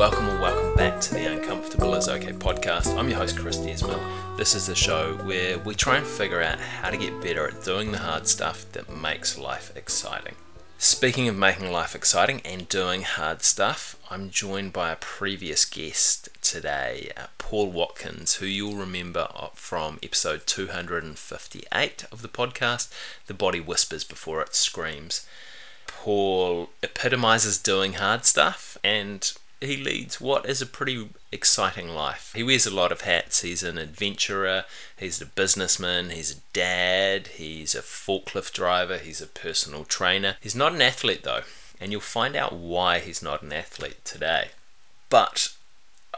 welcome or welcome back to the Uncomfortable is Okay podcast. I'm your host, Chris Desmond. This is the show where we try and figure out how to get better at doing the hard stuff that makes life exciting. Speaking of making life exciting and doing hard stuff, I'm joined by a previous guest today, uh, Paul Watkins, who you'll remember from episode 258 of the podcast, The Body Whispers Before It Screams. Paul epitomizes doing hard stuff and he leads what is a pretty exciting life. He wears a lot of hats. He's an adventurer, he's a businessman, he's a dad, he's a forklift driver, he's a personal trainer. He's not an athlete though, and you'll find out why he's not an athlete today. But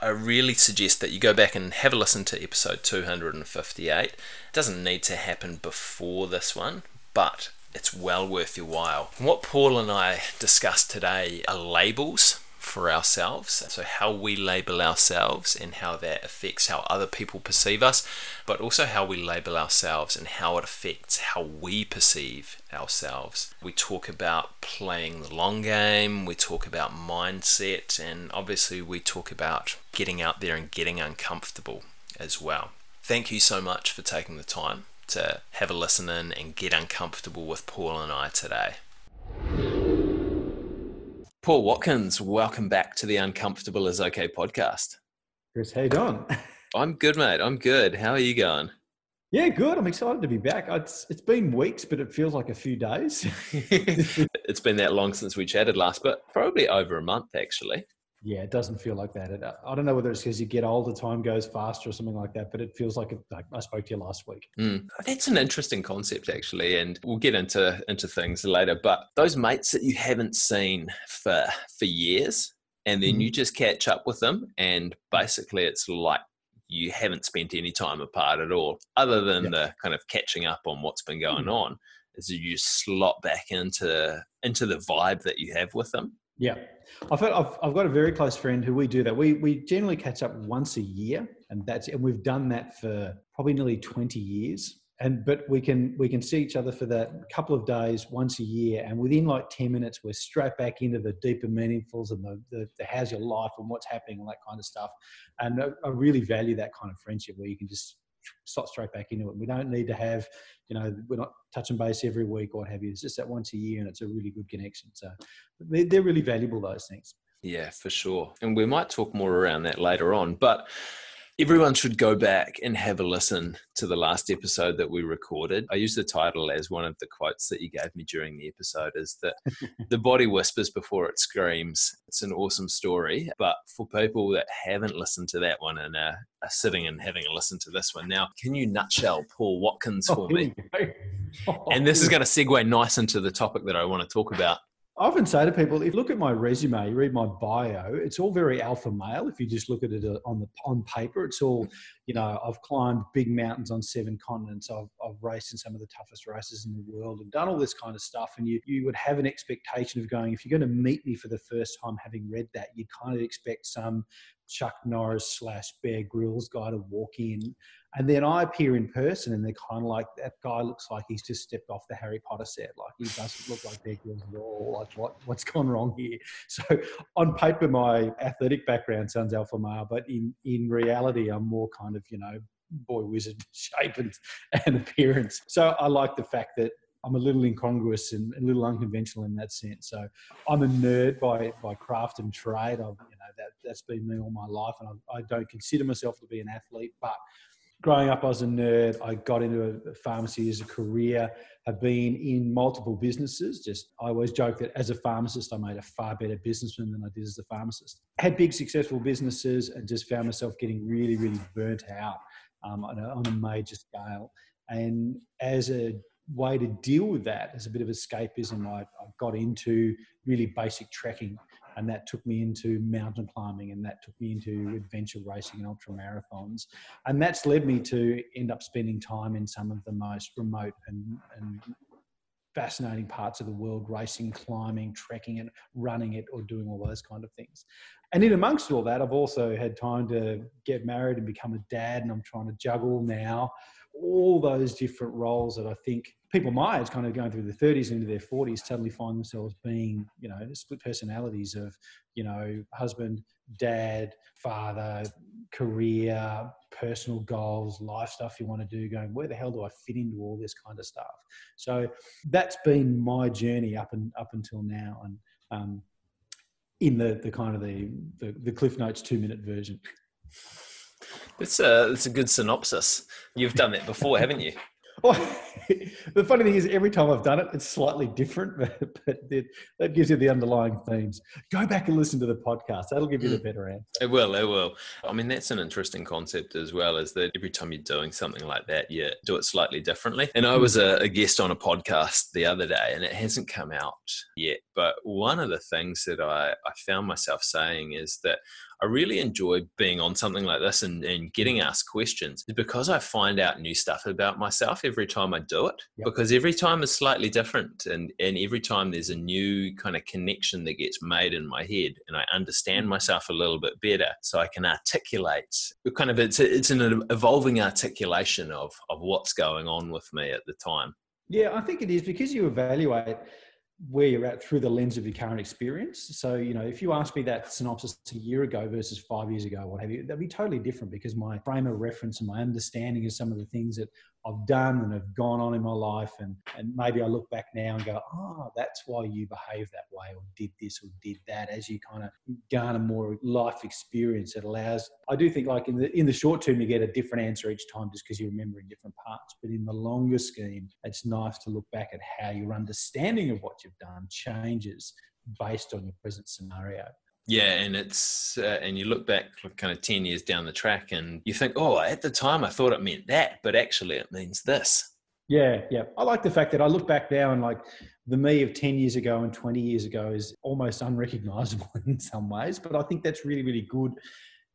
I really suggest that you go back and have a listen to episode 258. It doesn't need to happen before this one, but it's well worth your while. What Paul and I discussed today are labels for ourselves. So, how we label ourselves and how that affects how other people perceive us, but also how we label ourselves and how it affects how we perceive ourselves. We talk about playing the long game, we talk about mindset, and obviously, we talk about getting out there and getting uncomfortable as well. Thank you so much for taking the time to have a listen in and get uncomfortable with Paul and I today. Paul Watkins, welcome back to the Uncomfortable is Okay podcast. Chris, how you doing? I'm good, mate. I'm good. How are you going? Yeah, good. I'm excited to be back. Uh, it's it's been weeks, but it feels like a few days. it's been that long since we chatted last, but probably over a month actually. Yeah, it doesn't feel like that. It, I don't know whether it's because you get older, time goes faster, or something like that. But it feels like, it, like I spoke to you last week. Mm. That's an interesting concept, actually, and we'll get into into things later. But those mates that you haven't seen for for years, and then mm. you just catch up with them, and basically, it's like you haven't spent any time apart at all, other than the kind of catching up on what's been going mm. on. Is you slot back into into the vibe that you have with them yeah, I've, I've, I've got a very close friend who we do that. We we generally catch up once a year, and that's and we've done that for probably nearly twenty years. And but we can we can see each other for that couple of days once a year, and within like ten minutes, we're straight back into the deeper meaningfuls and the, the, the how's your life and what's happening and that kind of stuff. And I, I really value that kind of friendship where you can just slot straight back into it. We don't need to have, you know, we're not touching base every week or what have you. It's just that once a year and it's a really good connection. So they're, they're really valuable, those things. Yeah, for sure. And we might talk more around that later on. But Everyone should go back and have a listen to the last episode that we recorded. I use the title as one of the quotes that you gave me during the episode is that the body whispers before it screams. It's an awesome story. But for people that haven't listened to that one and are, are sitting and having a listen to this one now, can you nutshell Paul Watkins for me? and this is going to segue nice into the topic that I want to talk about often say to people, if you look at my resume, you read my bio, it's all very alpha male. If you just look at it uh, on the on paper, it's all, you know, I've climbed big mountains on seven continents. I've, I've raced in some of the toughest races in the world and done all this kind of stuff. And you, you would have an expectation of going, if you're going to meet me for the first time having read that, you kind of expect some Chuck Norris slash Bear Grylls guy to walk in and then I appear in person, and they're kind of like, that guy looks like he's just stepped off the Harry Potter set. Like he doesn't look like Bear Grylls at all. Like what, what's gone wrong here? So on paper, my athletic background sounds alpha male, but in in reality, I'm more kind of you know boy wizard shape and, and appearance. So I like the fact that I'm a little incongruous and a little unconventional in that sense. So I'm a nerd by by craft and trade. I've, you know that that's been me all my life, and I, I don't consider myself to be an athlete, but growing up, I was a nerd. I got into a pharmacy as a career. Have been in multiple businesses. Just I always joke that as a pharmacist, I made a far better businessman than I did as a pharmacist. Had big successful businesses and just found myself getting really, really burnt out um, on, a, on a major scale. And as a way to deal with that, as a bit of escapism, I, I got into really basic trekking and that took me into mountain climbing and that took me into adventure racing and ultra marathons and that's led me to end up spending time in some of the most remote and, and fascinating parts of the world racing, climbing, trekking, and running it, or doing all those kind of things. And in amongst all that, I've also had time to get married and become a dad, and I'm trying to juggle now all those different roles that I think people my age, kind of going through the 30s into their 40s, suddenly find themselves being, you know, split personalities of, you know, husband, dad, father, career, personal goals, life stuff you want to do, going, where the hell do I fit into all this kind of stuff? So that's been my journey up and up until now. And um, in the, the kind of the, the, the Cliff Notes two minute version. It's a, it's a good synopsis. You've done that before, haven't you? Well, the funny thing is, every time I've done it, it's slightly different, but, but it, that gives you the underlying themes. Go back and listen to the podcast; that'll give you the mm. better answer. It will. It will. I mean, that's an interesting concept as well. Is that every time you're doing something like that, you do it slightly differently. And I was a, a guest on a podcast the other day, and it hasn't come out yet. But one of the things that I, I found myself saying is that I really enjoy being on something like this and, and getting asked questions because I find out new stuff about myself every time I do it. Yep. Because every time is slightly different and, and every time there's a new kind of connection that gets made in my head and I understand mm. myself a little bit better so I can articulate kind of it's, a, it's an evolving articulation of, of what's going on with me at the time. Yeah, I think it is because you evaluate where you're at through the lens of your current experience. So, you know, if you asked me that synopsis a year ago versus five years ago, what have you, that'd be totally different because my frame of reference and my understanding of some of the things that I've done and have gone on in my life. And, and maybe I look back now and go, oh, that's why you behave that way or did this or did that as you kind of garner more life experience. It allows, I do think like in the, in the short term, you get a different answer each time just because you're remembering different parts. But in the longer scheme, it's nice to look back at how your understanding of what you've done changes based on your present scenario. Yeah, and it's uh, and you look back kind of ten years down the track, and you think, oh, at the time I thought it meant that, but actually it means this. Yeah, yeah. I like the fact that I look back now and like the me of 10 years ago and 20 years ago is almost unrecognizable in some ways, but I think that's really, really good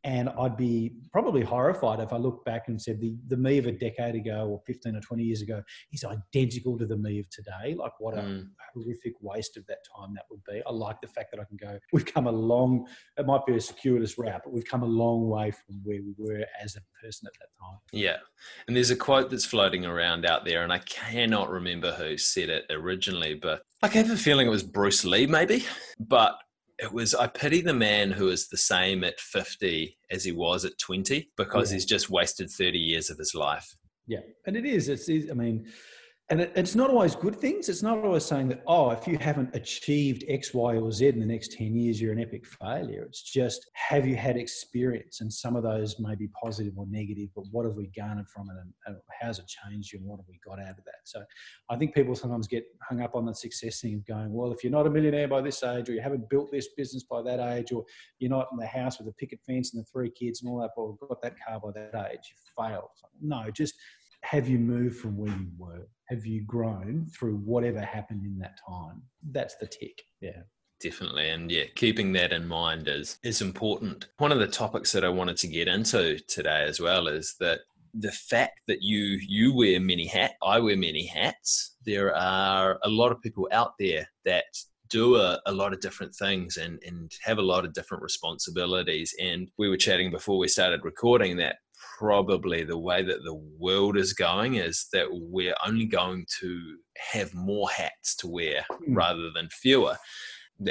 and I'd be probably horrified if I looked back and said the, the me of a decade ago or 15 or 20 years ago is identical to the me of today. Like, what a mm. horrific waste of that time that would be. I like the fact that I can go, we've come a long, it might be a circuitous route, but we've come a long way from where we were as a person at that time. Yeah. And there's a quote that's floating around out there, and I cannot remember who said it originally, but I have a feeling it was Bruce Lee, maybe. But it was I pity the man who is the same at 50 as he was at 20 because yeah. he's just wasted 30 years of his life. Yeah, and it is. It's, I mean, and it, it's not always good things. It's not always saying that, oh, if you haven't achieved X, Y, or Z in the next 10 years, you're an epic failure. It's just, have you had experience? And some of those may be positive or negative, but what have we garnered from it and how's it changed you and what have we got out of that? So I think people sometimes get hung up on the success thing of going, well, if you're not a millionaire by this age, or you haven't built this business by that age, or you're not in the house with a picket fence and the three kids and all that, or got that car by that age, you failed. No, just have you moved from where you were? Have you grown through whatever happened in that time? That's the tick. Yeah. Definitely. And yeah, keeping that in mind is is important. One of the topics that I wanted to get into today as well is that the fact that you you wear many hats, I wear many hats. There are a lot of people out there that do a, a, lot of different things and, and have a lot of different responsibilities. And we were chatting before we started recording that probably the way that the world is going is that we're only going to have more hats to wear mm. rather than fewer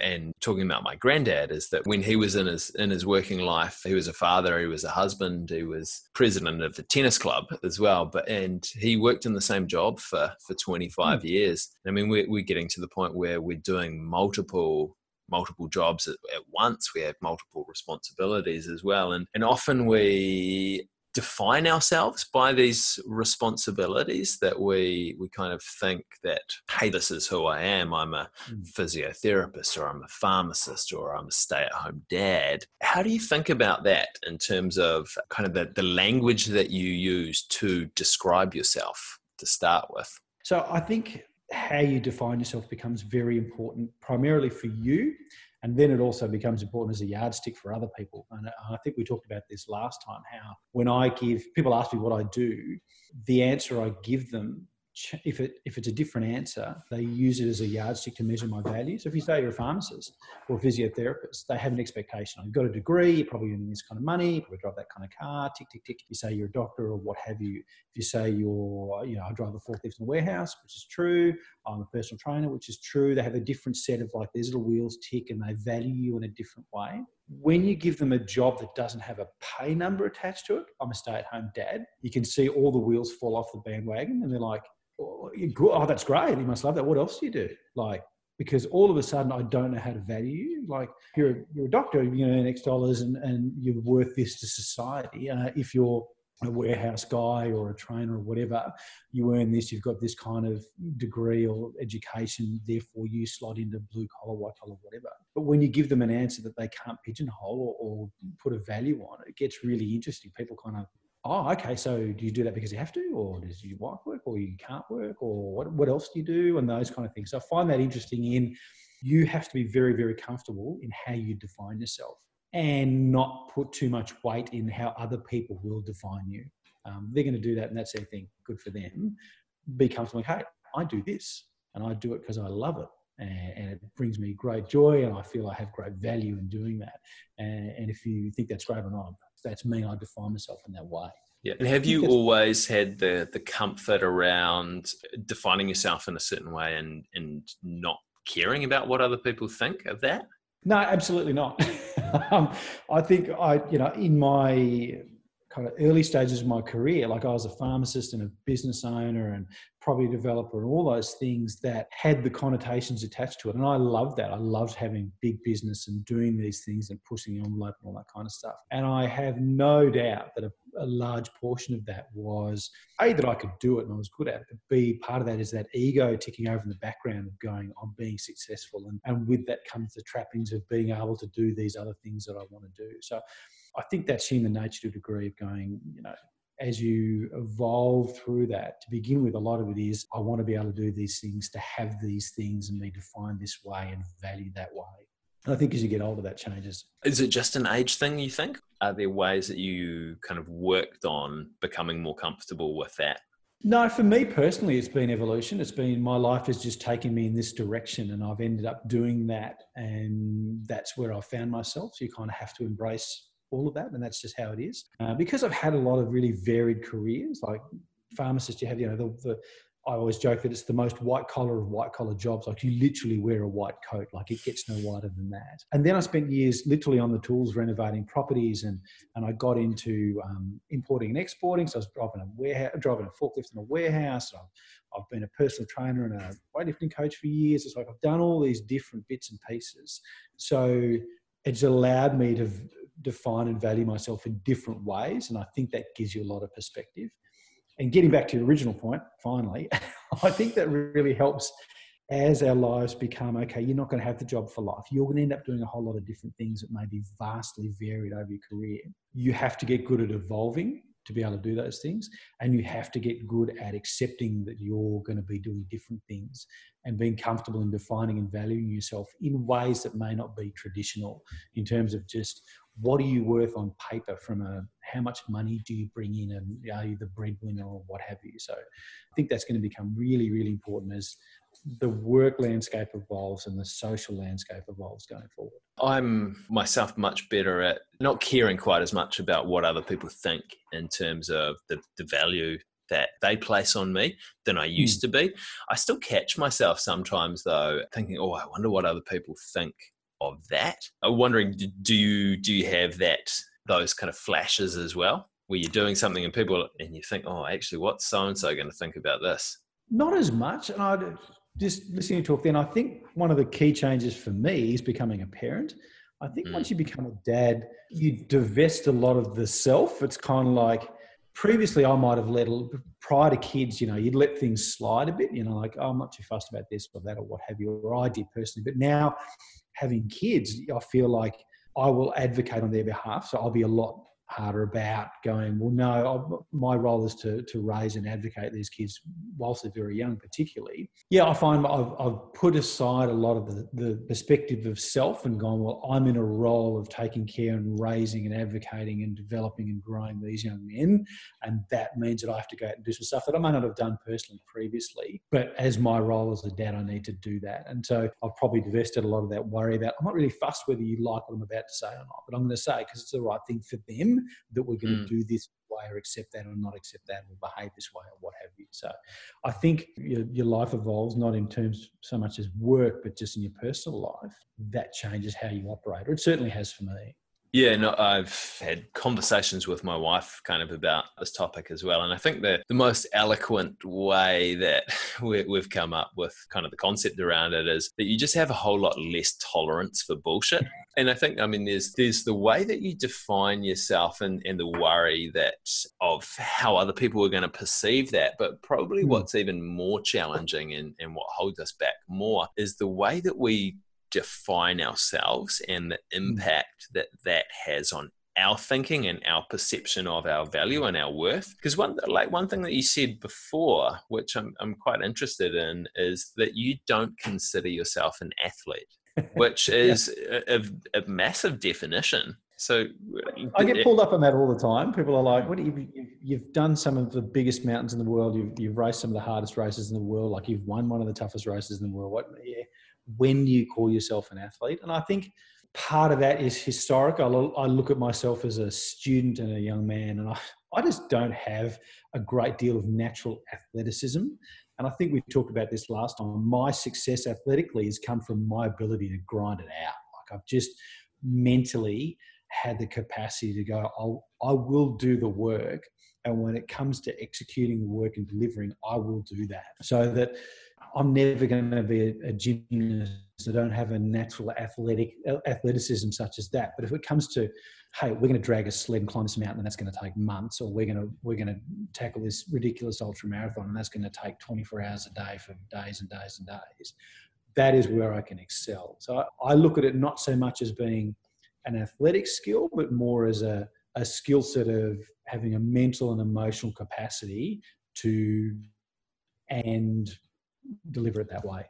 and talking about my granddad is that when he was in his in his working life he was a father he was a husband he was president of the tennis club as well but and he worked in the same job for for 25 mm. years i mean we're, we're getting to the point where we're doing multiple multiple jobs at, at once we have multiple responsibilities as well and and often we define ourselves by these responsibilities that we we kind of think that hey this is who I am. I'm a mm. physiotherapist or I'm a pharmacist or I'm a stay-at-home dad. How do you think about that in terms of kind of the, the language that you use to describe yourself to start with? So I think how you define yourself becomes very important primarily for you and then it also becomes important as a yardstick for other people. And I think we talked about this last time how when I give people ask me what I do, the answer I give them if it if it's a different answer, they use it as a yardstick to measure my value. So if you say you're a pharmacist or a physiotherapist, they have an expectation. You've got a degree, you're probably earning this kind of money, you probably drive that kind of car, tick tick tick. If You say you're a doctor or what have you. If you say you're, you know, I drive a forklift in a warehouse, which is true. I'm a personal trainer, which is true. They have a different set of like these little wheels tick, and they value you in a different way when you give them a job that doesn't have a pay number attached to it, I'm a stay at home dad, you can see all the wheels fall off the bandwagon and they're like, oh, that's great. You must love that. What else do you do? Like, because all of a sudden I don't know how to value you. Like you're, a, you're a doctor, you know, X dollars and, and you're worth this to society. Uh, if you're a warehouse guy or a trainer or whatever, you earn this, you've got this kind of degree or education, therefore you slot into blue collar, white collar, whatever. But when you give them an answer that they can't pigeonhole or, or put a value on, it gets really interesting. People kind of, oh, okay, so do you do that because you have to, or does your wife work, or you can't work, or what, what else do you do, and those kind of things. So I find that interesting in you have to be very, very comfortable in how you define yourself and not put too much weight in how other people will define you. Um, they're going to do that, and that's their thing. Good for them. Be comfortable. Hey, I do this, and I do it because I love it, and, it brings me great joy, and I feel I have great value in doing that. And if you think that's great or not, that's me. I define myself in that way. Yeah. And have you always had the the comfort around defining yourself in a certain way and and not caring about what other people think of that? No, absolutely not. um, I think I, you know, in my kind of early stages of my career, like I was a pharmacist and a business owner and property developer and all those things that had the connotations attached to it. And I loved that. I loved having big business and doing these things and pushing the envelope and all that kind of stuff. And I have no doubt that a, a large portion of that was A, that I could do it and I was good at it. But B, part of that is that ego ticking over in the background of going, I'm being successful. And, and with that comes the trappings of being able to do these other things that I want to do. So I think that's human nature to a degree of going, you know, as you evolve through that, to begin with, a lot of it is I want to be able to do these things, to have these things and be defined this way and valued that way. And I think as you get older, that changes. Is it just an age thing, you think? Are there ways that you kind of worked on becoming more comfortable with that? No, for me personally, it's been evolution. It's been my life has just taken me in this direction, and I've ended up doing that, and that's where I found myself. So you kind of have to embrace all of that, and that's just how it is. Uh, because I've had a lot of really varied careers, like pharmacist, you have you know the, the I always joke that it's the most white collar of white collar jobs. Like you literally wear a white coat, like it gets no whiter than that. And then I spent years literally on the tools renovating properties, and and I got into um, importing and exporting. So I was driving a warehouse, driving a forklift in a warehouse. I've, I've been a personal trainer and a weightlifting coach for years. It's like I've done all these different bits and pieces. So it's allowed me to define and value myself in different ways. And I think that gives you a lot of perspective. And getting back to your original point, finally, I think that really helps as our lives become okay, you're not going to have the job for life. You're going to end up doing a whole lot of different things that may be vastly varied over your career. You have to get good at evolving to be able to do those things. And you have to get good at accepting that you're going to be doing different things and being comfortable in defining and valuing yourself in ways that may not be traditional in terms of just what are you worth on paper from a how much money do you bring in and are you the breadwinner or what have you so i think that's going to become really really important as the work landscape evolves and the social landscape evolves going forward i'm myself much better at not caring quite as much about what other people think in terms of the, the value that they place on me than I used mm. to be. I still catch myself sometimes though thinking, oh, I wonder what other people think of that. I'm wondering, do you do you have that those kind of flashes as well, where you're doing something and people and you think, oh, actually, what's so and so going to think about this? Not as much, and I just listening to talk. Then I think one of the key changes for me is becoming a parent. I think mm. once you become a dad, you divest a lot of the self. It's kind of like previously I might have let prior to kids, you know, you'd let things slide a bit, you know, like oh, I'm not too fussed about this or that or what have you, or I did personally. But now having kids, I feel like I will advocate on their behalf. So I'll be a lot harder about going, well, no, my role is to, to raise and advocate these kids whilst they're very young, particularly. Yeah, I find I've, I've put aside a lot of the, the perspective of self and gone, well, I'm in a role of taking care and raising and advocating and developing and growing these young men. And that means that I have to go out and do some stuff that I may not have done personally previously. But as my role as a dad, I need to do that. And so I've probably divested a lot of that worry about, I'm not really fussed whether you like what I'm about to say or not, but I'm going to say because it's the right thing for them that we're going mm. to do this way or accept that or not accept that or behave this way or what have you. So I think your, your life evolves not in terms so much as work, but just in your personal life. That changes how you operate, or it certainly has for me. Yeah, no, I've had conversations with my wife kind of about this topic as well. And I think the, the most eloquent way that we, have come up with kind of the concept around it is that you just have a whole lot less tolerance for bullshit. And I think, I mean, there's there's the way that you define yourself and, and the worry that of how other people are going to perceive that. But probably mm. what's even more challenging and, and what holds us back more is the way that we define ourselves and the hmm. impact that that has on our thinking and our perception of our value and our worth. Because one like one thing that you said before, which I'm I'm quite interested in, is that you don't consider yourself an athlete, which is yeah. a, a, a, massive definition. So I get pulled up on that all the time. People are like, "What? You, you've done some of the biggest mountains in the world. You've, you've raced some of the hardest races in the world. Like you've won one of the toughest races in the world. What? Yeah, when you call yourself an athlete. And I think part of that is historic. I look at myself as a student and a young man, and I, I just don't have a great deal of natural athleticism. And I think we talked about this last time. My success athletically has come from my ability to grind it out. Like I've just mentally had the capacity to go, I'll, I will do the work. And when it comes to executing the work and delivering, I will do that. So that I'm never going to be a, a gymnast. I don't have a natural athletic athleticism such as that. But if it comes to, hey, we're going to drag a sled and climb this mountain, and that's going to take months, or we're going to we're going to tackle this ridiculous ultra marathon, and that's going to take 24 hours a day for days and days and days. That is where I can excel. So I, I look at it not so much as being an athletic skill, but more as a, a skill set of having a mental and emotional capacity to and deliver it that way.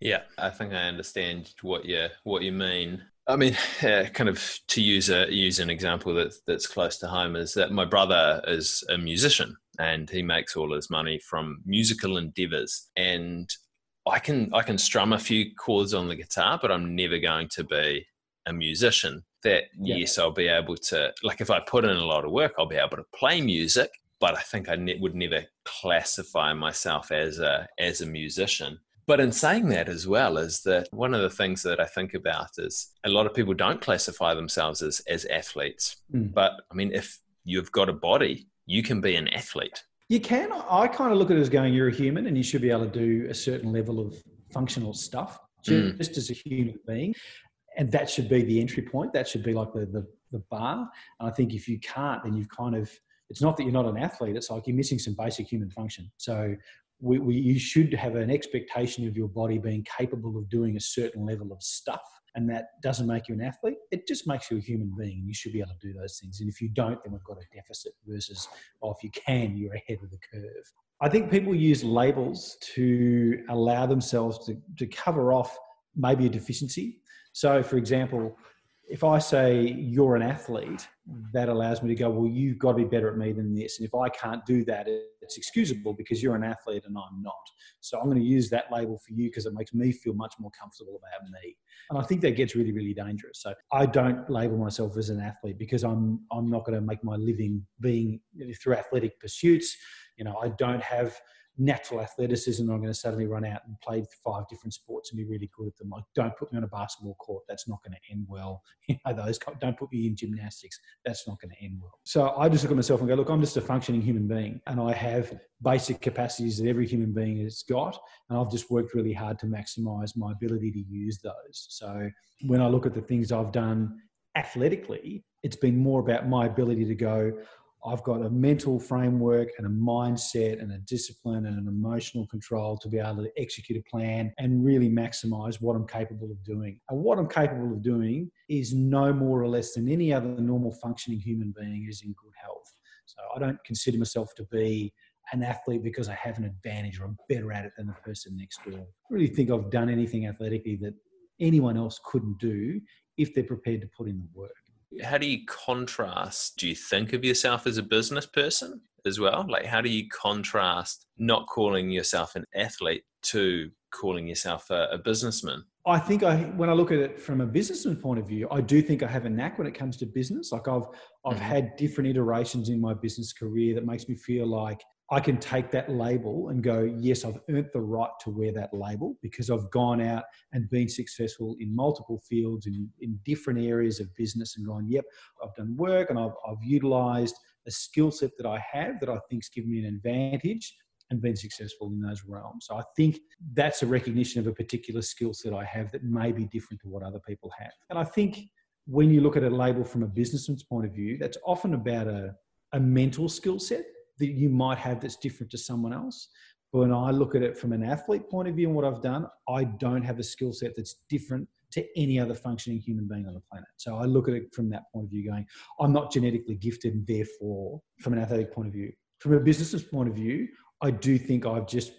Yeah, I think I understand what you what you mean. I mean, kind of to use a use an example that that's close to home is that my brother is a musician and he makes all his money from musical endeavors. And I can I can strum a few chords on the guitar, but I'm never going to be a musician. That yeah. yes, I'll be able to like if I put in a lot of work, I'll be able to play music but I think I ne- would never classify myself as a as a musician. But in saying that as well is that one of the things that I think about is a lot of people don't classify themselves as as athletes. Mm. But I mean, if you've got a body, you can be an athlete. You can. I kind of look at it as going, you're a human, and you should be able to do a certain level of functional stuff just, mm. just as a human being and that should be the entry point. That should be like the, the, the bar. And I think if you can't, then you've kind of it's not that you're not an athlete. It's like you're missing some basic human function. So we, we, you should have an expectation of your body being capable of doing a certain level of stuff. And that doesn't make you an athlete. It just makes you a human being. You should be able to do those things. And if you don't, then we've got a deficit versus, well, if you can, you're ahead of the curve. I think people use labels to allow themselves to, to cover off maybe a deficiency. So, for example, if I say you're an athlete, that allows me to go, well, you've got to be better at me than this. And if I can't do that, it's excusable because you're an athlete and I'm not. So I'm going to use that label for you because it makes me feel much more comfortable about me. And I think that gets really, really dangerous. So I don't label myself as an athlete because I'm I'm not going to make my living being through athletic pursuits. You know, I don't have natural athleticism. I'm going to suddenly run out and play five different sports and be really good at them. Like, don't put me on a basketball court. That's not going to end well. You know, those don't put me in gymnastics. That's not going to end well. So I just look at myself and go, look, I'm just a functioning human being, and I have basic capacities that every human being has got, and I've just worked really hard to maximize my ability to use those. So when I look at the things I've done athletically, it's been more about my ability to go, I've got a mental framework and a mindset and a discipline and an emotional control to be able to execute a plan and really maximize what I'm capable of doing. And what I'm capable of doing is no more or less than any other normal functioning human being is in good health. So I don't consider myself to be an athlete because I have an advantage or I'm better at it than the person next door. I really think I've done anything athletically that anyone else couldn't do if they're prepared to put in the work. How do you contrast? Do you think of yourself as a business person as well? Like, how do you contrast not calling yourself an athlete to calling yourself a, a businessman? I think I, when I look at it from a businessman point of view, I do think I have a knack when it comes to business. Like I've, I've mm-hmm. had different iterations in my business career that makes me feel like I can take that label and go, yes, I've earned the right to wear that label because I've gone out and been successful in multiple fields in, in different areas of business and gone, yep, I've done work and I've, I've utilized a skill set that I have that I think's given me an advantage and been successful in those realms. So I think that's a recognition of a particular skill set I have that may be different to what other people have. And I think when you look at a label from a businessman's point of view, that's often about a, a mental skill set that you might have that's different to someone else. But when I look at it from an athlete point of view and what I've done, I don't have a skill set that's different to any other functioning human being on the planet. So I look at it from that point of view, going, I'm not genetically gifted, and therefore, from an athletic point of view. From a business's point of view, I do think I've just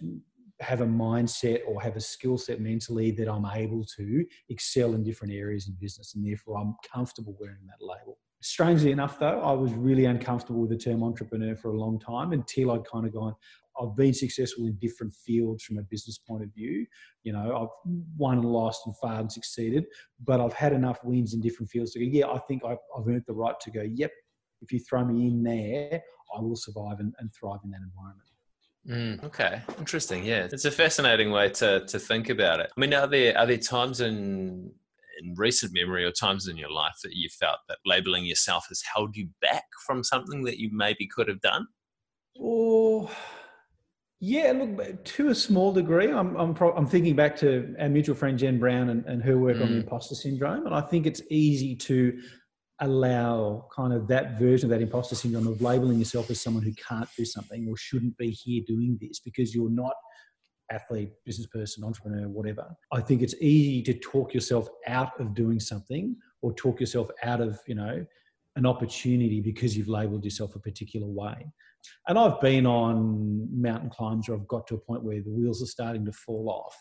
have a mindset or have a skill set mentally that I'm able to excel in different areas in business, and therefore I'm comfortable wearing that label. Strangely enough, though, I was really uncomfortable with the term entrepreneur for a long time until I'd kind of gone, I've been successful in different fields from a business point of view. You know, I've won and lost and failed and succeeded, but I've had enough wins in different fields to go, yeah, I think I've, I've earned the right to go, yep, if you throw me in there, I will survive and, and thrive in that environment. Mm, okay, interesting. Yeah, it's a fascinating way to to think about it. I mean, are there are there times in in recent memory or times in your life that you felt that labeling yourself has held you back from something that you maybe could have done? Oh, yeah. Look, to a small degree, I'm I'm, pro- I'm thinking back to our mutual friend Jen Brown and, and her work mm. on the mm. imposter syndrome, and I think it's easy to allow kind of that version of that imposter syndrome of labeling yourself as someone who can't do something or shouldn't be here doing this because you're not athlete, business person, entrepreneur, whatever. I think it's easy to talk yourself out of doing something or talk yourself out of, you know, an opportunity because you've labeled yourself a particular way. And I've been on mountain climbs where I've got to a point where the wheels are starting to fall off.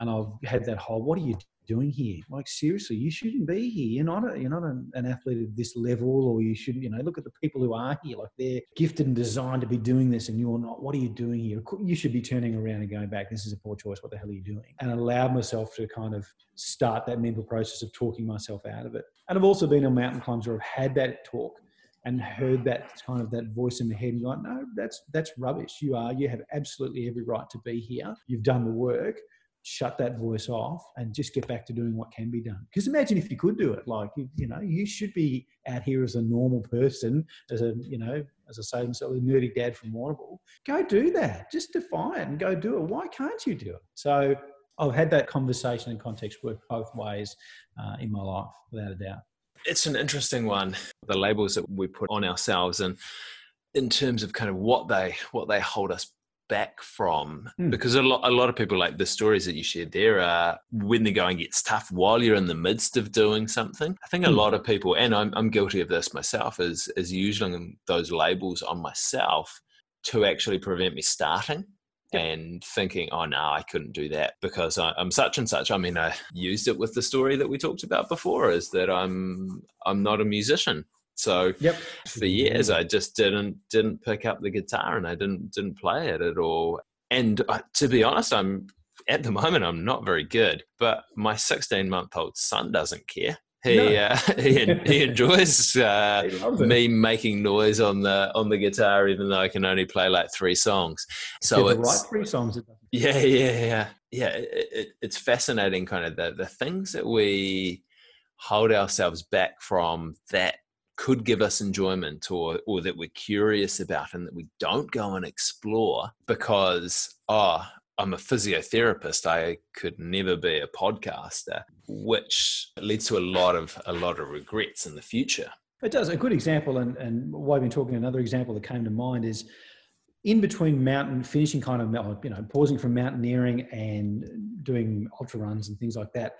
And I've had that whole, what are you doing here? Like seriously, you shouldn't be here. You're not a, you're not an, an, athlete at this level, or you shouldn't. You know, look at the people who are here. Like they're gifted and designed to be doing this, and you're not. What are you doing here? You should be turning around and going back. This is a poor choice. What the hell are you doing? And allowed myself to kind of start that mental process of talking myself out of it. And I've also been on mountain climbs where I've had that talk and heard that kind of that voice in my head and going, no, that's that's rubbish. You are, you have absolutely every right to be here. You've done the work shut that voice off and just get back to doing what can be done. Because imagine if you could do it, like you, you know, you should be out here as a normal person, as a you know, as I say to myself, a nerdy dad from Warrnambool. Go do that. Just defy it and go do it. Why can't you do it? So I've had that conversation and context work both ways uh, in my life, without a doubt. It's an interesting one. The labels that we put on ourselves and in terms of kind of what they what they hold us back from mm. because a lot, a lot of people like the stories that you shared there are when the going gets tough while you're in the midst of doing something i think a mm. lot of people and I'm, I'm guilty of this myself is is using those labels on myself to actually prevent me starting and thinking, oh no, I couldn't do that because I, am such and such. I mean, I used it with the story that we talked about before, is that I'm I'm not a musician, so yep. for years, I just didn't didn't pick up the guitar and I didn't didn't play it at all. And uh, to be honest, I'm at the moment I'm not very good. But my 16 month old son doesn't care. He no. uh, he, he enjoys uh, he me making noise on the on the guitar, even though I can only play like three songs. So it's right three songs. Yeah, yeah, yeah, yeah. It, it, it's fascinating, kind of the the things that we hold ourselves back from that could give us enjoyment or or that we're curious about and that we don't go and explore because oh I'm a physiotherapist I could never be a podcaster which leads to a lot of a lot of regrets in the future. It does. A good example and and while I've been talking another example that came to mind is in between mountain finishing kind of you know pausing from mountaineering and doing ultra runs and things like that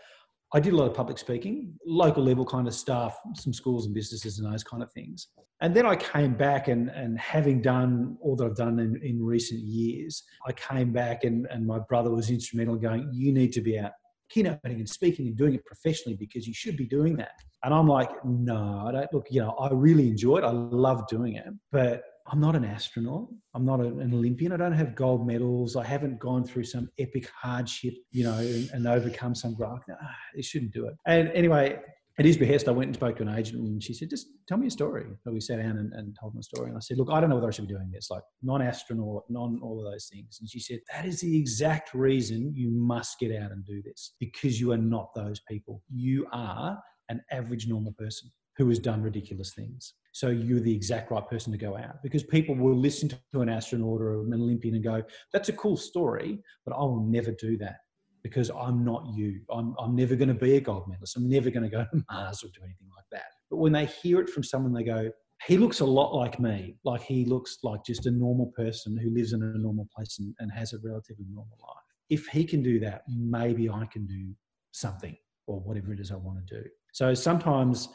I did a lot of public speaking, local level kind of stuff, some schools and businesses and those kind of things. And then I came back and, and having done all that I've done in, in recent years, I came back and, and my brother was instrumental in going, you need to be out keynoting and speaking and doing it professionally because you should be doing that. And I'm like, no, I don't look, you know, I really enjoy it. I love doing it, but I'm not an astronaut. I'm not an Olympian. I don't have gold medals. I haven't gone through some epic hardship, you know, and, and overcome some graph. No, they shouldn't do it. And anyway, at his behest, I went and spoke to an agent and she said, just tell me a story. So we sat down and, and told him a story. And I said, look, I don't know whether I should be doing this, like non-astronaut, non all of those things. And she said, that is the exact reason you must get out and do this because you are not those people. You are an average normal person who has done ridiculous things. So you're the exact right person to go out because people will listen to an astronaut or an Olympian and go, that's a cool story, but I will never do that because I'm not you. I'm, I'm never going to be a gold medalist. I'm never going to go to Mars or do anything like that. But when they hear it from someone, they go, he looks a lot like me. Like he looks like just a normal person who lives in a normal place and, and has a relatively normal life. If he can do that, maybe I can do something or whatever it is I want to do. So sometimes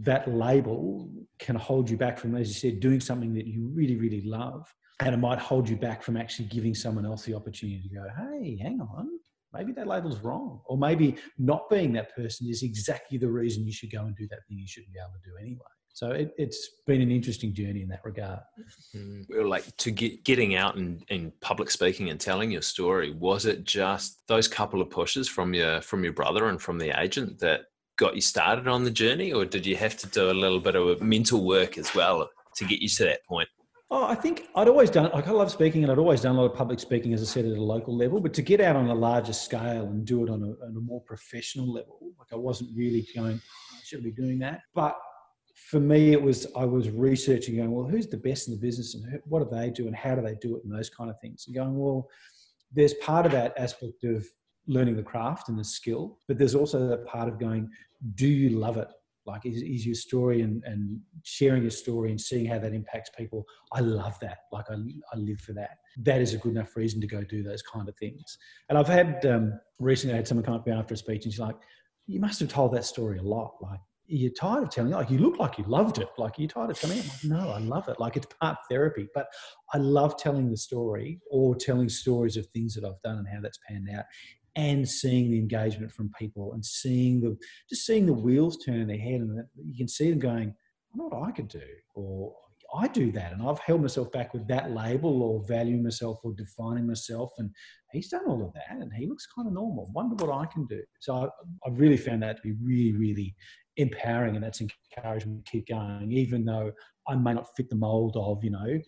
that label can hold you back from, as you said, doing something that you really, really love. And it might hold you back from actually giving someone else the opportunity to go, hey, hang on, maybe that label's wrong. Or maybe not being that person is exactly the reason you should go and do that thing you shouldn't be able to do anyway. So it, has been an interesting journey in that regard. Mm, like to get getting out and, in public speaking and telling your story, was it just those couple of pushes from your from your brother and from the agent that got you started on the journey, or did you have to do a little bit of mental work as well to get you to that point? Oh, I think I'd always done, like I love speaking and I'd always done a lot of public speaking, as I said, at a local level, but to get out on a larger scale and do it on a, on a more professional level, like I wasn't really going, I should be doing that. But for me, it was, I was researching going, well, who's the best in the business and what do they do and how do they do it and those kind of things. And going, well, there's part of that aspect of learning the craft and the skill, but there's also that part of going, do you love it? Like, is, is your story and, and sharing your story and seeing how that impacts people? I love that. Like, I, I live for that. That is a good enough reason to go do those kind of things. And I've had um, recently, I had someone come up to me after a speech and she's like, You must have told that story a lot. Like, you're tired of telling like you look like you loved it like you're tired of telling it like, no i love it like it's part therapy but i love telling the story or telling stories of things that i've done and how that's panned out and seeing the engagement from people and seeing the just seeing the wheels turn in their head and you can see them going i know what i could do or i do that and i've held myself back with that label or valuing myself or defining myself and he's done all of that and he looks kind of normal. Wonder what i can do. So I, i've really found that to be really really empowering and that's encouraged me to keep going even though i may not fit the mold of you know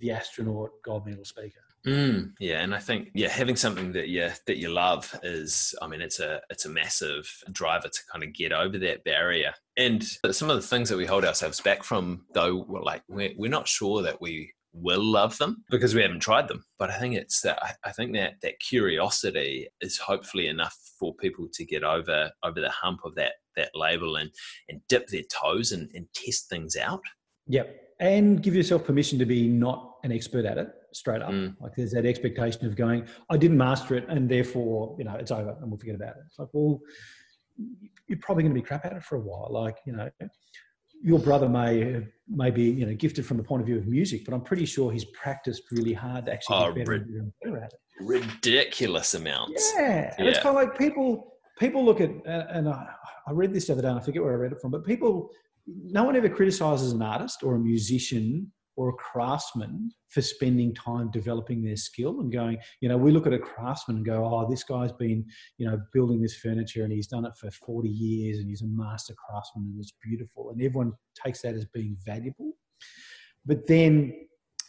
the astronaut gold medal speaker Mm, yeah, and I think yeah, having something that you that you love is, I mean, it's a it's a massive driver to kind of get over that barrier. And some of the things that we hold ourselves back from, though, we're like we're, we're not sure that we will love them because we haven't tried them. But I think it's that I think that that curiosity is hopefully enough for people to get over over the hump of that that label and and dip their toes and, and test things out. Yep and give yourself permission to be not an expert at it straight up. Mm. Like there's that expectation of going, I didn't master it, and therefore, you know, it's over, and we'll forget about it. It's like, well, you're probably going to be crap at it for a while. Like, you know, your brother may may be, you know, gifted from the point of view of music, but I'm pretty sure he's practiced really hard to actually oh, get better, rid- better at it. Ridiculous amounts. Yeah, and yeah. it's kind of like people people look at, and I, I read this the other day, and I forget where I read it from, but people no one ever criticizes an artist or a musician or a craftsman for spending time developing their skill and going, you know, we look at a craftsman and go, oh, this guy's been, you know, building this furniture and he's done it for 40 years and he's a master craftsman and it's beautiful. And everyone takes that as being valuable. But then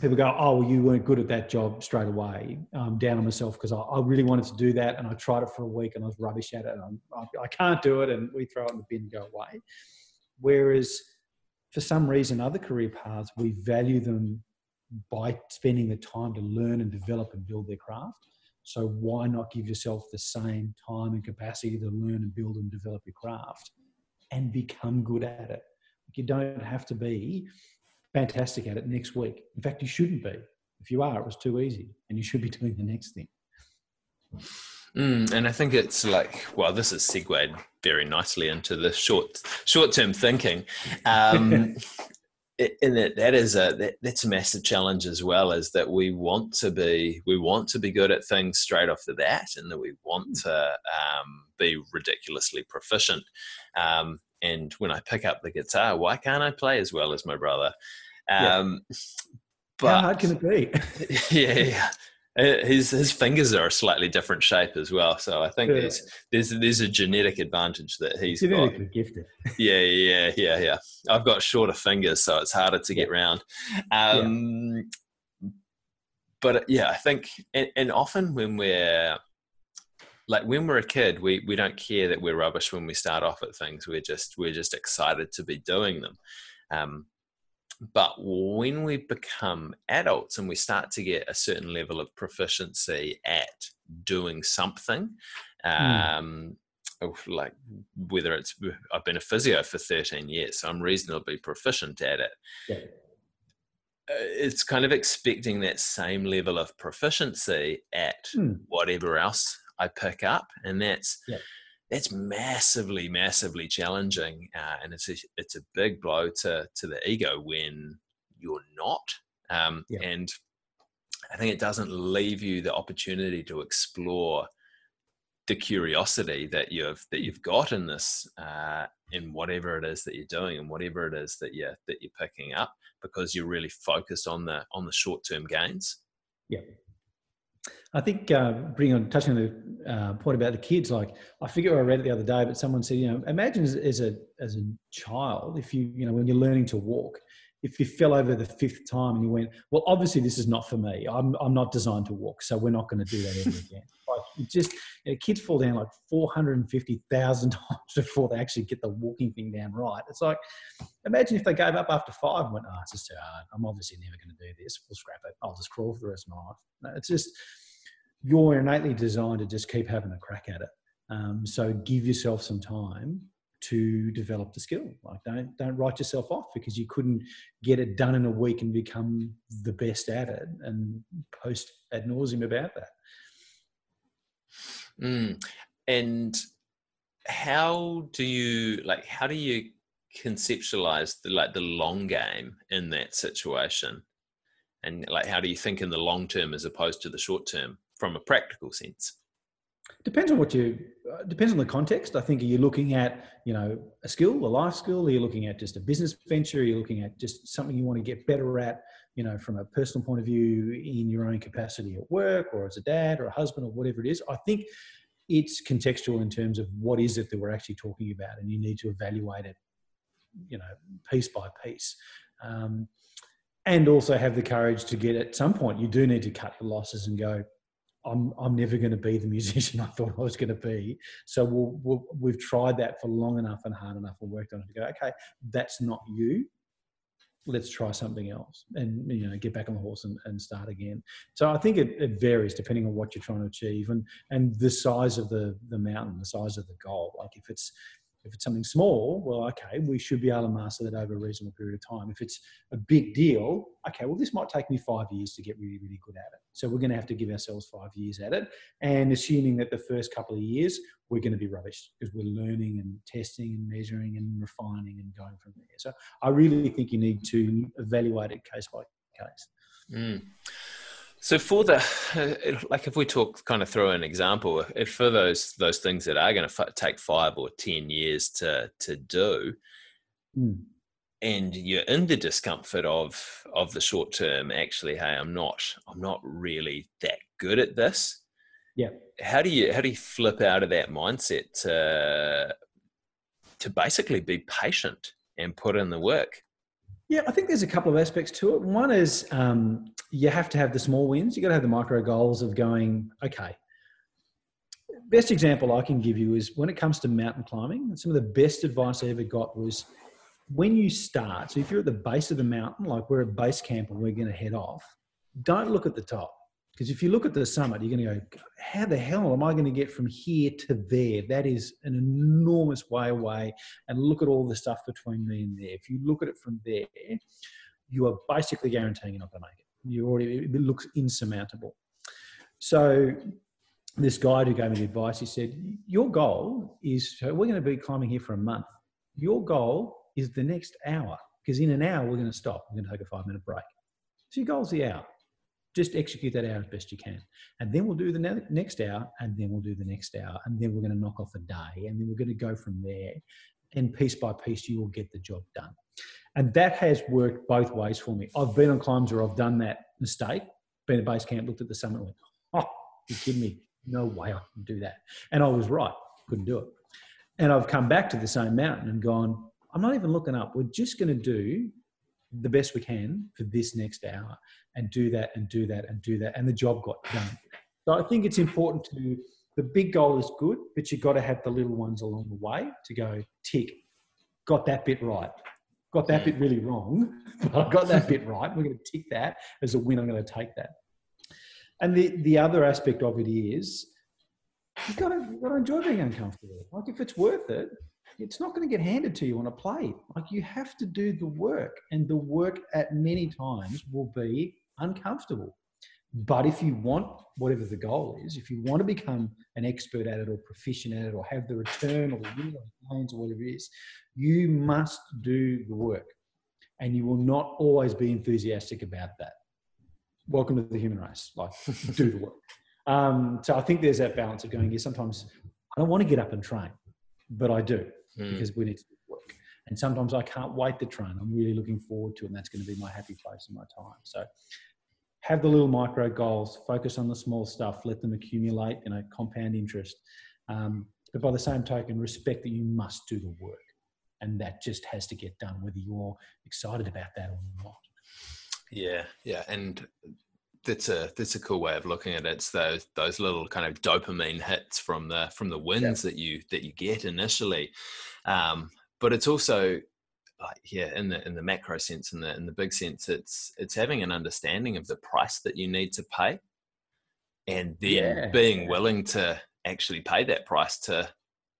people go, oh, well, you weren't good at that job straight away. I'm down on myself because I, I, really wanted to do that and I tried it for a week and I was rubbish at it and I, I can't do it. And we throw it in the bin and go away. Whereas for some reason, other career paths, we value them by spending the time to learn and develop and build their craft. So why not give yourself the same time and capacity to learn and build and develop your craft and become good at it? You don't have to be fantastic at it next week. In fact, you shouldn't be. If you are, it was too easy and you should be doing the next thing. Mm, and I think it's like, well, this is segued very nicely into the short short term thinking. Um, and that, that is a that, that's a massive challenge as well is that we want to be we want to be good at things straight off the bat and that we want mm. to um, be ridiculously proficient um, and when i pick up the guitar why can't i play as well as my brother um, yeah. but how hard can it be yeah, yeah his his fingers are a slightly different shape as well. So I think yeah. there's there's there's a genetic advantage that he's genetically got. gifted. Yeah, yeah, yeah, yeah. I've got shorter fingers, so it's harder to get round. Um, yeah. But uh, yeah, I think, and, and often when we're like when we're a kid, we we don't care that we're rubbish when we start off at things. We're just we're just excited to be doing them. Um, but when we become adults and we start to get a certain level of proficiency at doing something, hmm. um, mm. like whether it's, I've been a physio for 13 years, so I'm reasonably proficient at it. Yeah. Uh, it's kind of expecting that same level of proficiency at mm. whatever else I pick up. And that's, yeah that's massively, massively challenging, uh, and it's a it's a big blow to to the ego when you're not. Um, yeah. And I think it doesn't leave you the opportunity to explore the curiosity that you've that you've got in this uh, in whatever it is that you're doing and whatever it is that you're that you're picking up because you're really focused on the on the short term gains. Yeah, I think uh, bring on touching on the uh, point about the kids. Like I figure I read it the other day, but someone said, you know, imagine as, as, a as a child, if you you know when you're learning to walk, if you fell over the fifth time and you went, well, obviously this is not for me. I'm I'm not designed to walk, so we're not going to do that ever again. like just you know, kids fall down like four hundred and fifty thousand times before they actually get the walking thing down right. It's like imagine if they gave up after five and went, oh, it's just too hard. I'm obviously never going to do this. We'll scrap it. I'll just crawl for the rest of my life. No, it's just you're innately designed to just keep having a crack at it. Um, so give yourself some time to develop the skill. Like don't don't write yourself off because you couldn't get it done in a week and become the best at it and post ad nauseum about that. Mm. And how do you like how do you conceptualize the like the long game in that situation? And like how do you think in the long term as opposed to the short term? from a practical sense? Depends on what you. Uh, depends on the context. I think are you looking at you know a skill, a life skill? Are you looking at just a business venture? Are you looking at just something you want to get better at? You know, from a personal point of view, in your own capacity at work, or as a dad, or a husband, or whatever it is. I think it's contextual in terms of what is it that we're actually talking about, and you need to evaluate it. You know, piece by piece. Um, and also have the courage to get at some point you do need to cut your losses and go I'm I'm never going to be the musician I thought I was going to be. So we'll, we have tried that for long enough and hard enough and worked on it to go, okay, that's not you. Let's try something else and you know get back on the horse and, and start again. So I think it, it varies depending on what you're trying to achieve and and the size of the the mountain, the size of the goal. Like if it's if it's something small, well, okay, we should be able to master that over a reasonable period of time. If it's a big deal, okay, well, this might take me five years to get really, really good at it. So we're going to have to give ourselves five years at it. And assuming that the first couple of years, we're going to be rubbish because we're learning and testing and measuring and refining and going from there. So I really think you need to evaluate it case by case. Mm. So for the like, if we talk kind of through an example, if for those those things that are going to f- take five or ten years to to do, mm. and you're in the discomfort of of the short term, actually, hey, I'm not I'm not really that good at this. Yeah. How do you how do you flip out of that mindset to to basically be patient and put in the work? Yeah, I think there's a couple of aspects to it. One is um, you have to have the small wins. You got to have the micro goals of going, okay. Best example I can give you is when it comes to mountain climbing. Some of the best advice I ever got was when you start. So if you're at the base of the mountain, like we're at base camp and we're going to head off, don't look at the top because if you look at the summit, you're going to go, how the hell am I going to get from here to there? That is an enormous way away. And look at all the stuff between me and there. If you look at it from there, you are basically guaranteeing you're not going to make it. You already, it looks insurmountable. So this guide who gave me the advice, he said, Your goal is we're going to be climbing here for a month. Your goal is the next hour, because in an hour we're going to stop. We're going to take a five minute break. So your goal's the hour. Just execute that hour as best you can. And then we'll do the ne- next hour, and then we'll do the next hour, and then we're going to knock off a day, and then we're going to go from there. And piece by piece, you will get the job done. And that has worked both ways for me. I've been on climbs where I've done that mistake, been at base camp, looked at the summit, and went, oh, you kidding me? No way I can do that. And I was right, couldn't do it. And I've come back to the same mountain and gone, I'm not even looking up. We're just going to do the best we can for this next hour and do that and do that and do that. And the job got done. So I think it's important to, the big goal is good, but you've got to have the little ones along the way to go, tick, got that bit right. Got that bit really wrong, but I got that bit right. We're going to tick that as a win. I'm going to take that. And the, the other aspect of it is you've got, to, you've got to enjoy being uncomfortable. Like if it's worth it, it's not going to get handed to you on a plate. Like you have to do the work, and the work at many times will be uncomfortable. But if you want whatever the goal is, if you want to become an expert at it or proficient at it or have the return or the gains or whatever it is, you must do the work. And you will not always be enthusiastic about that welcome to the human race. Like, do the work. Um, so I think there's that balance of going, yeah, sometimes I don't want to get up and train, but I do mm. because we need to do work. And sometimes I can't wait to train. I'm really looking forward to it, and that's going to be my happy place in my time. So have the little micro goals, focus on the small stuff, let them accumulate, you know, compound interest. Um, but by the same token, respect that you must do the work. And that just has to get done, whether you're excited about that or not. Yeah, yeah, and that's a that's a cool way of looking at it. It's those those little kind of dopamine hits from the from the wins yeah. that you that you get initially, um, but it's also like yeah in the in the macro sense in the in the big sense it's it's having an understanding of the price that you need to pay and then yeah. being willing to actually pay that price to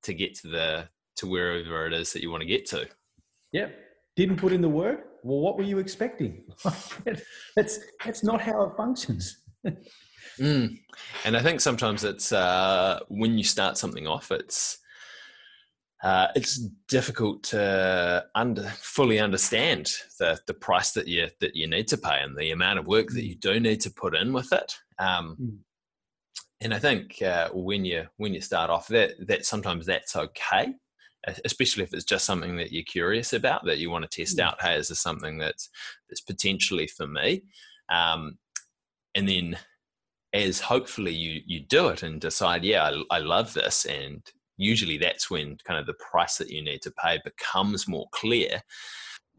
to get to the to wherever it is that you want to get to yep didn't put in the work well, what were you expecting? that's that's not how it functions. mm. And I think sometimes it's uh, when you start something off, it's uh, it's difficult to under fully understand the the price that you that you need to pay and the amount of work that you do need to put in with it. Um, mm. And I think uh, when you when you start off, that that sometimes that's okay especially if it's just something that you're curious about that you want to test mm. out hey is this something that's that's potentially for me um, and then as hopefully you you do it and decide yeah I, I love this and usually that's when kind of the price that you need to pay becomes more clear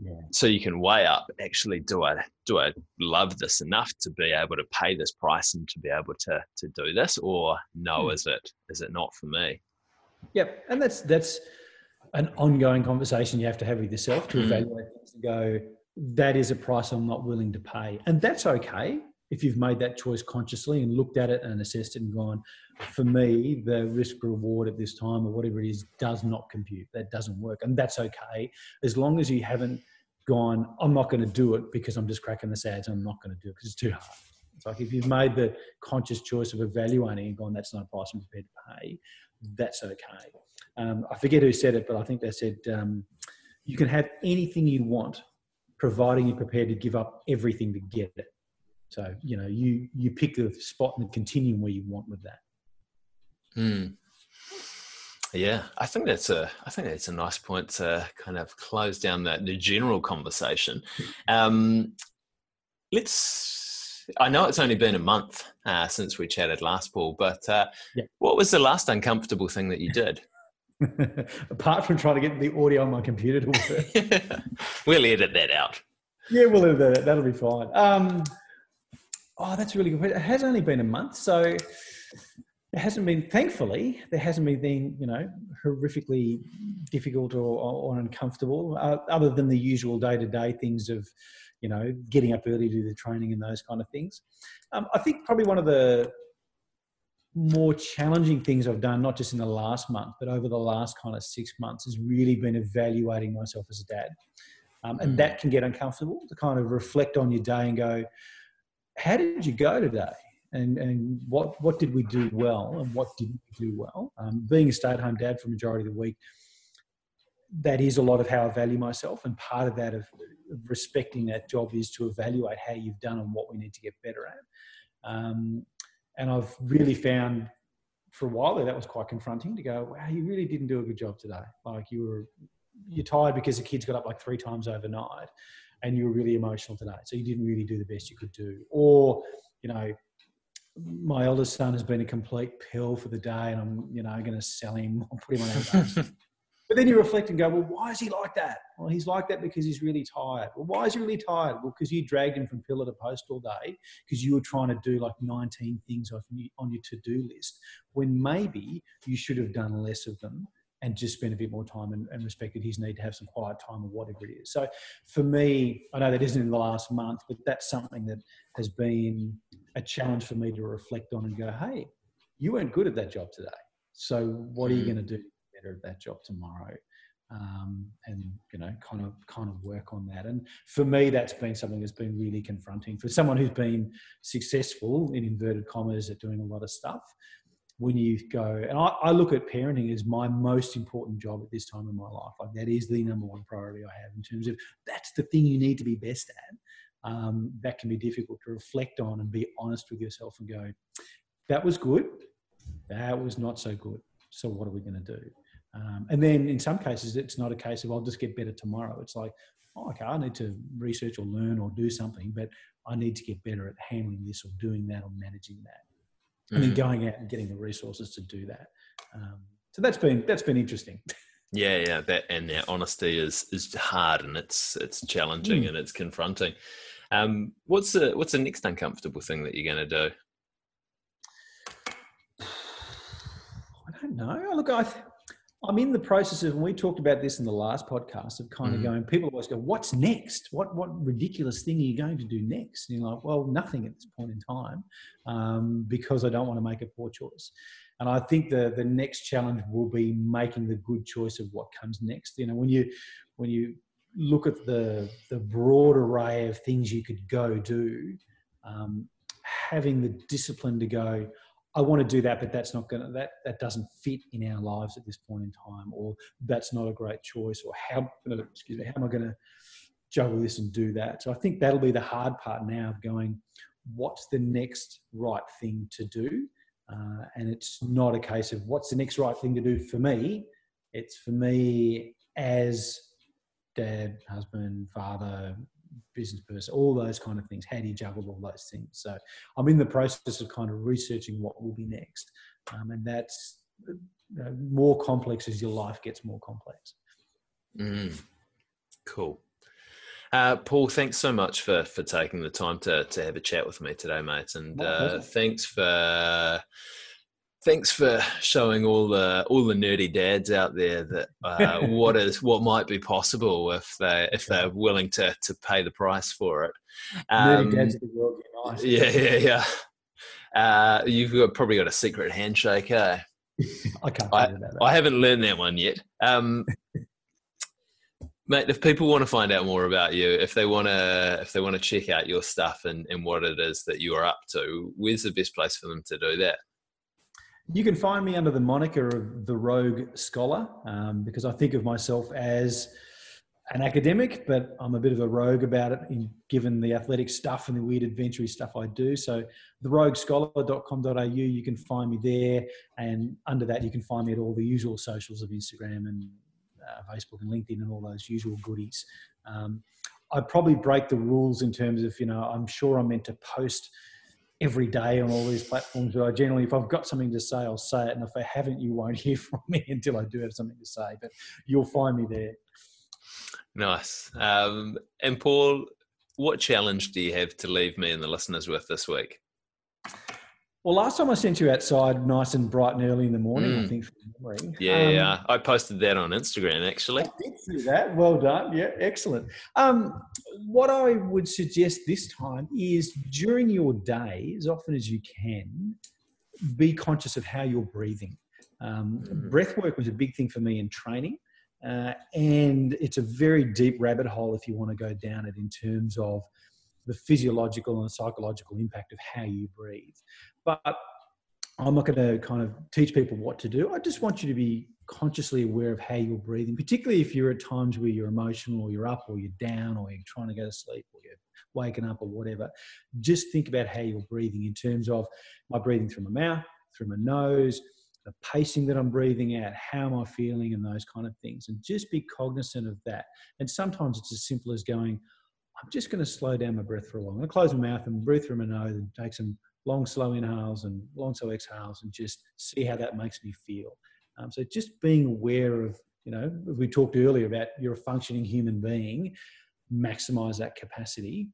yeah. so you can weigh up actually do i do i love this enough to be able to pay this price and to be able to to do this or no mm. is it is it not for me yep and that's that's an ongoing conversation you have to have with yourself to mm. evaluate things and go, that is a price I'm not willing to pay. And that's okay if you've made that choice consciously and looked at it and assessed it and gone, for me, the risk reward at this time or whatever it is does not compute. That doesn't work. And that's okay. As long as you haven't gone, I'm not going to do it because I'm just cracking the sads. I'm not going to do it because it's too hard. It's like if you've made the conscious choice of evaluating and gone, that's not a price I'm prepared to pay, that's okay. Um, I forget who said it, but I think they said um, you can have anything you want, providing you're prepared to give up everything to get it. So you know, you you pick the spot and the continuum where you want with that. Hmm. Yeah, I think that's a I think that's a nice point to kind of close down the, the general conversation. Um, let's I know it's only been a month uh, since we chatted last, Paul, but uh, yeah. what was the last uncomfortable thing that you did? Apart from trying to get the audio on my computer to work. we'll edit that out. Yeah, we'll edit that. That'll be fine. Um, oh, that's really good. It has only been a month, so it hasn't been. Thankfully, there hasn't been anything you know horrifically difficult or, or uncomfortable, uh, other than the usual day-to-day things of you know, getting up early to do the training and those kind of things. Um, I think probably one of the more challenging things I've done, not just in the last month, but over the last kind of six months, has really been evaluating myself as a dad. Um, and that can get uncomfortable to kind of reflect on your day and go, how did you go today? and, and what, what did we do well and what didn't we do well. Um, being a stay at home dad for the majority of the week, that is a lot of how I value myself. And part of that of respecting that job is to evaluate how you've done and what we need to get better at. Um, and I've really found for a while there that was quite confronting to go, wow, you really didn't do a good job today. Like you were, you're tired because the kids got up like three times overnight and you were really emotional today. So you didn't really do the best you could do. Or, you know, my eldest son has been a complete pill for the day and I'm, you know, going to sell him, I'll put him on Amazon. but then you reflect and go, well, why is he like that? Well, he's like that because he's really tired. Well, why is he really tired? Well, because you dragged him from pillar to post all day because you were trying to do like 19 things on your to-do list when maybe you should have done less of them and just spend a bit more time and, and, respected his need to have some quiet time or whatever it is. So for me, I know that isn't in the last month, but that's something that has been a challenge for me to reflect on and go, hey, you weren't good at that job today. So what are you mm. going to do better at that job tomorrow? Um, and you know, kind of kind of work on that. And for me, that's been something that's been really confronting. For someone who's been successful in inverted commas at doing a lot of stuff when you go and I, I, look at parenting as my most important job at this time in my life. Like that is the number one priority i have in terms of that's the thing you need to be best at. Um, that can be difficult to reflect on and be honest with yourself and go that was good. That was not so good. So what are we going to do um, and then in some cases it's not a case of i'll just get better tomorrow it's like oh, okay i need to research or learn or do something but i need to get better at handling this or doing that or managing that and then going out and getting the resources to do that. Um, so that's been that's been interesting. Yeah, yeah, that and that honesty is is hard and it's it's challenging mm. and it's confronting. Um, what's the what's the next uncomfortable thing that you're going to do? I don't know. Look, I I'm in the process of, and we talked about this in the last podcast, of kind of mm. going, people always go, what's next? What, what ridiculous thing are you going to do next? And you're like, well, nothing at this point in time um, because I don't want to make a poor choice. And I think the, the next challenge will be making the good choice of what comes next. You know, when you, when you look at the, the broad array of things you could go do, um, having the discipline to go, I want to do that, but that's not to, that, that doesn't fit in our lives at this point in time, or that's not a great choice, or how, excuse me, how am I going to juggle this and do that? So I think that'll be the hard part now of going, what's the next right thing to do? Uh, and it's not a case of what's the next right thing to do for me. It's for me as dad, husband, father, business person, all those kind of things. How do you juggle all those things? So I'm in the process of kind of researching what will be next. Um, and that's uh, more complex as your life gets more complex. Mm, cool. Uh, Paul, thanks so much for for taking the time to to have a chat with me today, mate, and uh, thanks for thanks for showing all the all the nerdy dads out there that uh, what is what might be possible if they if they're willing to to pay the price for it. Um, nerdy dads of the world, nice. Yeah, yeah, yeah. Uh, you've got, probably got a secret handshake, eh? I can't. I, I, haven't learned that one yet. Um, mate, if people want to find out more about you, if they want to, if they want to check out your stuff and, and what it is that you are up to, where's the best place for them to do that? You can find me under the moniker of the Rogue Scholar um, because I think of myself as an academic, but I'm a bit of a rogue about it, in, given the athletic stuff and the weird adventure stuff I do. So, theroguescholar.com.au, you can find me there. And under that, you can find me at all the usual socials of Instagram and uh, Facebook and LinkedIn and all those usual goodies. Um, I probably break the rules in terms of, you know, I'm sure I'm meant to post every day on all these platforms. But I generally, if I've got something to say, I'll say it. And if I haven't, you won't hear from me until I do have something to say. But you'll find me there. Nice. Um, and Paul, what challenge do you have to leave me and the listeners with this week? Well, last time I sent you outside nice and bright and early in the morning, mm. I think. Yeah, um, yeah. I posted that on Instagram actually. I did see that. Well done. Yeah, excellent. Um, what I would suggest this time is during your day, as often as you can, be conscious of how you're breathing. Um, mm. Breath work was a big thing for me in training. Uh, and it's a very deep rabbit hole if you want to go down it in terms of the physiological and psychological impact of how you breathe. But I'm not going to kind of teach people what to do. I just want you to be consciously aware of how you're breathing, particularly if you're at times where you're emotional or you're up or you're down or you're trying to go to sleep or you're waking up or whatever. Just think about how you're breathing in terms of my breathing through my mouth, through my nose, the pacing that I'm breathing out, how am I feeling, and those kind of things. And just be cognizant of that. And sometimes it's as simple as going, I'm just going to slow down my breath for a while. I'm going to close my mouth and breathe through my nose and take some long, slow inhales and long, slow exhales and just see how that makes me feel. Um, so just being aware of, you know, we talked earlier about you're a functioning human being, maximize that capacity.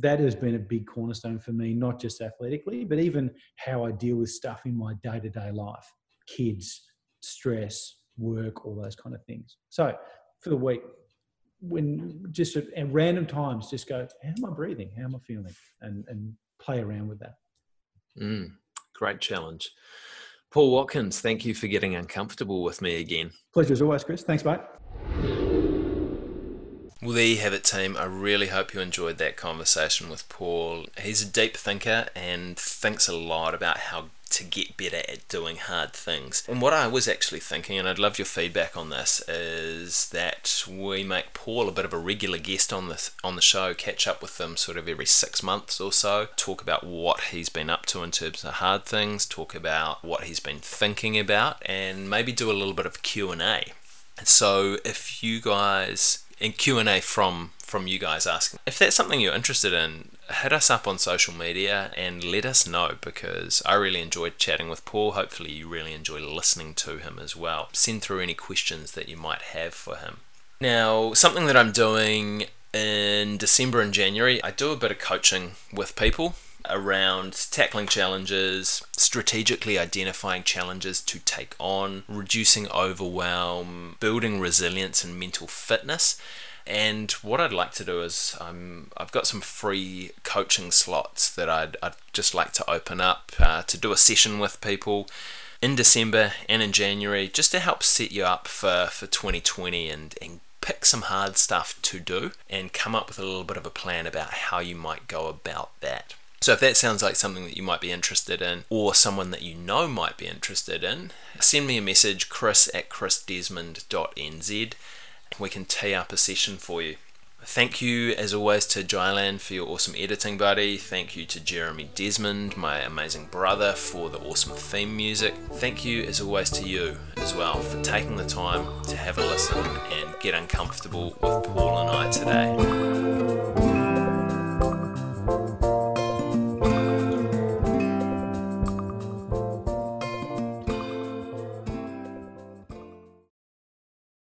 That has been a big cornerstone for me, not just athletically, but even how I deal with stuff in my day to day life kids, stress, work, all those kind of things. So for the week, when just at, at random times, just go, how am I breathing? How am I feeling? And, and play around with that. Mm, great challenge. Paul Watkins, thank you for getting uncomfortable with me again. Pleasure as always, Chris. Thanks, mate. Well, there you have it, team. I really hope you enjoyed that conversation with Paul. He's a deep thinker and thinks a lot about how to get better at doing hard things. And what I was actually thinking, and I'd love your feedback on this, is that we make Paul a bit of a regular guest on the on the show, catch up with him sort of every six months or so, talk about what he's been up to in terms of hard things, talk about what he's been thinking about, and maybe do a little bit of Q and A. So if you guys and A from from you guys asking if that's something you're interested in, hit us up on social media and let us know because I really enjoyed chatting with Paul. Hopefully, you really enjoy listening to him as well. Send through any questions that you might have for him. Now, something that I'm doing in December and January, I do a bit of coaching with people around tackling challenges, strategically identifying challenges to take on, reducing overwhelm, building resilience and mental fitness. And what I'd like to do is um, I've got some free coaching slots that I'd, I'd just like to open up uh, to do a session with people in December and in January just to help set you up for, for 2020 and, and pick some hard stuff to do and come up with a little bit of a plan about how you might go about that. So, if that sounds like something that you might be interested in, or someone that you know might be interested in, send me a message chris at chrisdesmond.nz and we can tee up a session for you. Thank you, as always, to Jylan for your awesome editing, buddy. Thank you to Jeremy Desmond, my amazing brother, for the awesome theme music. Thank you, as always, to you as well for taking the time to have a listen and get uncomfortable with Paul and I today.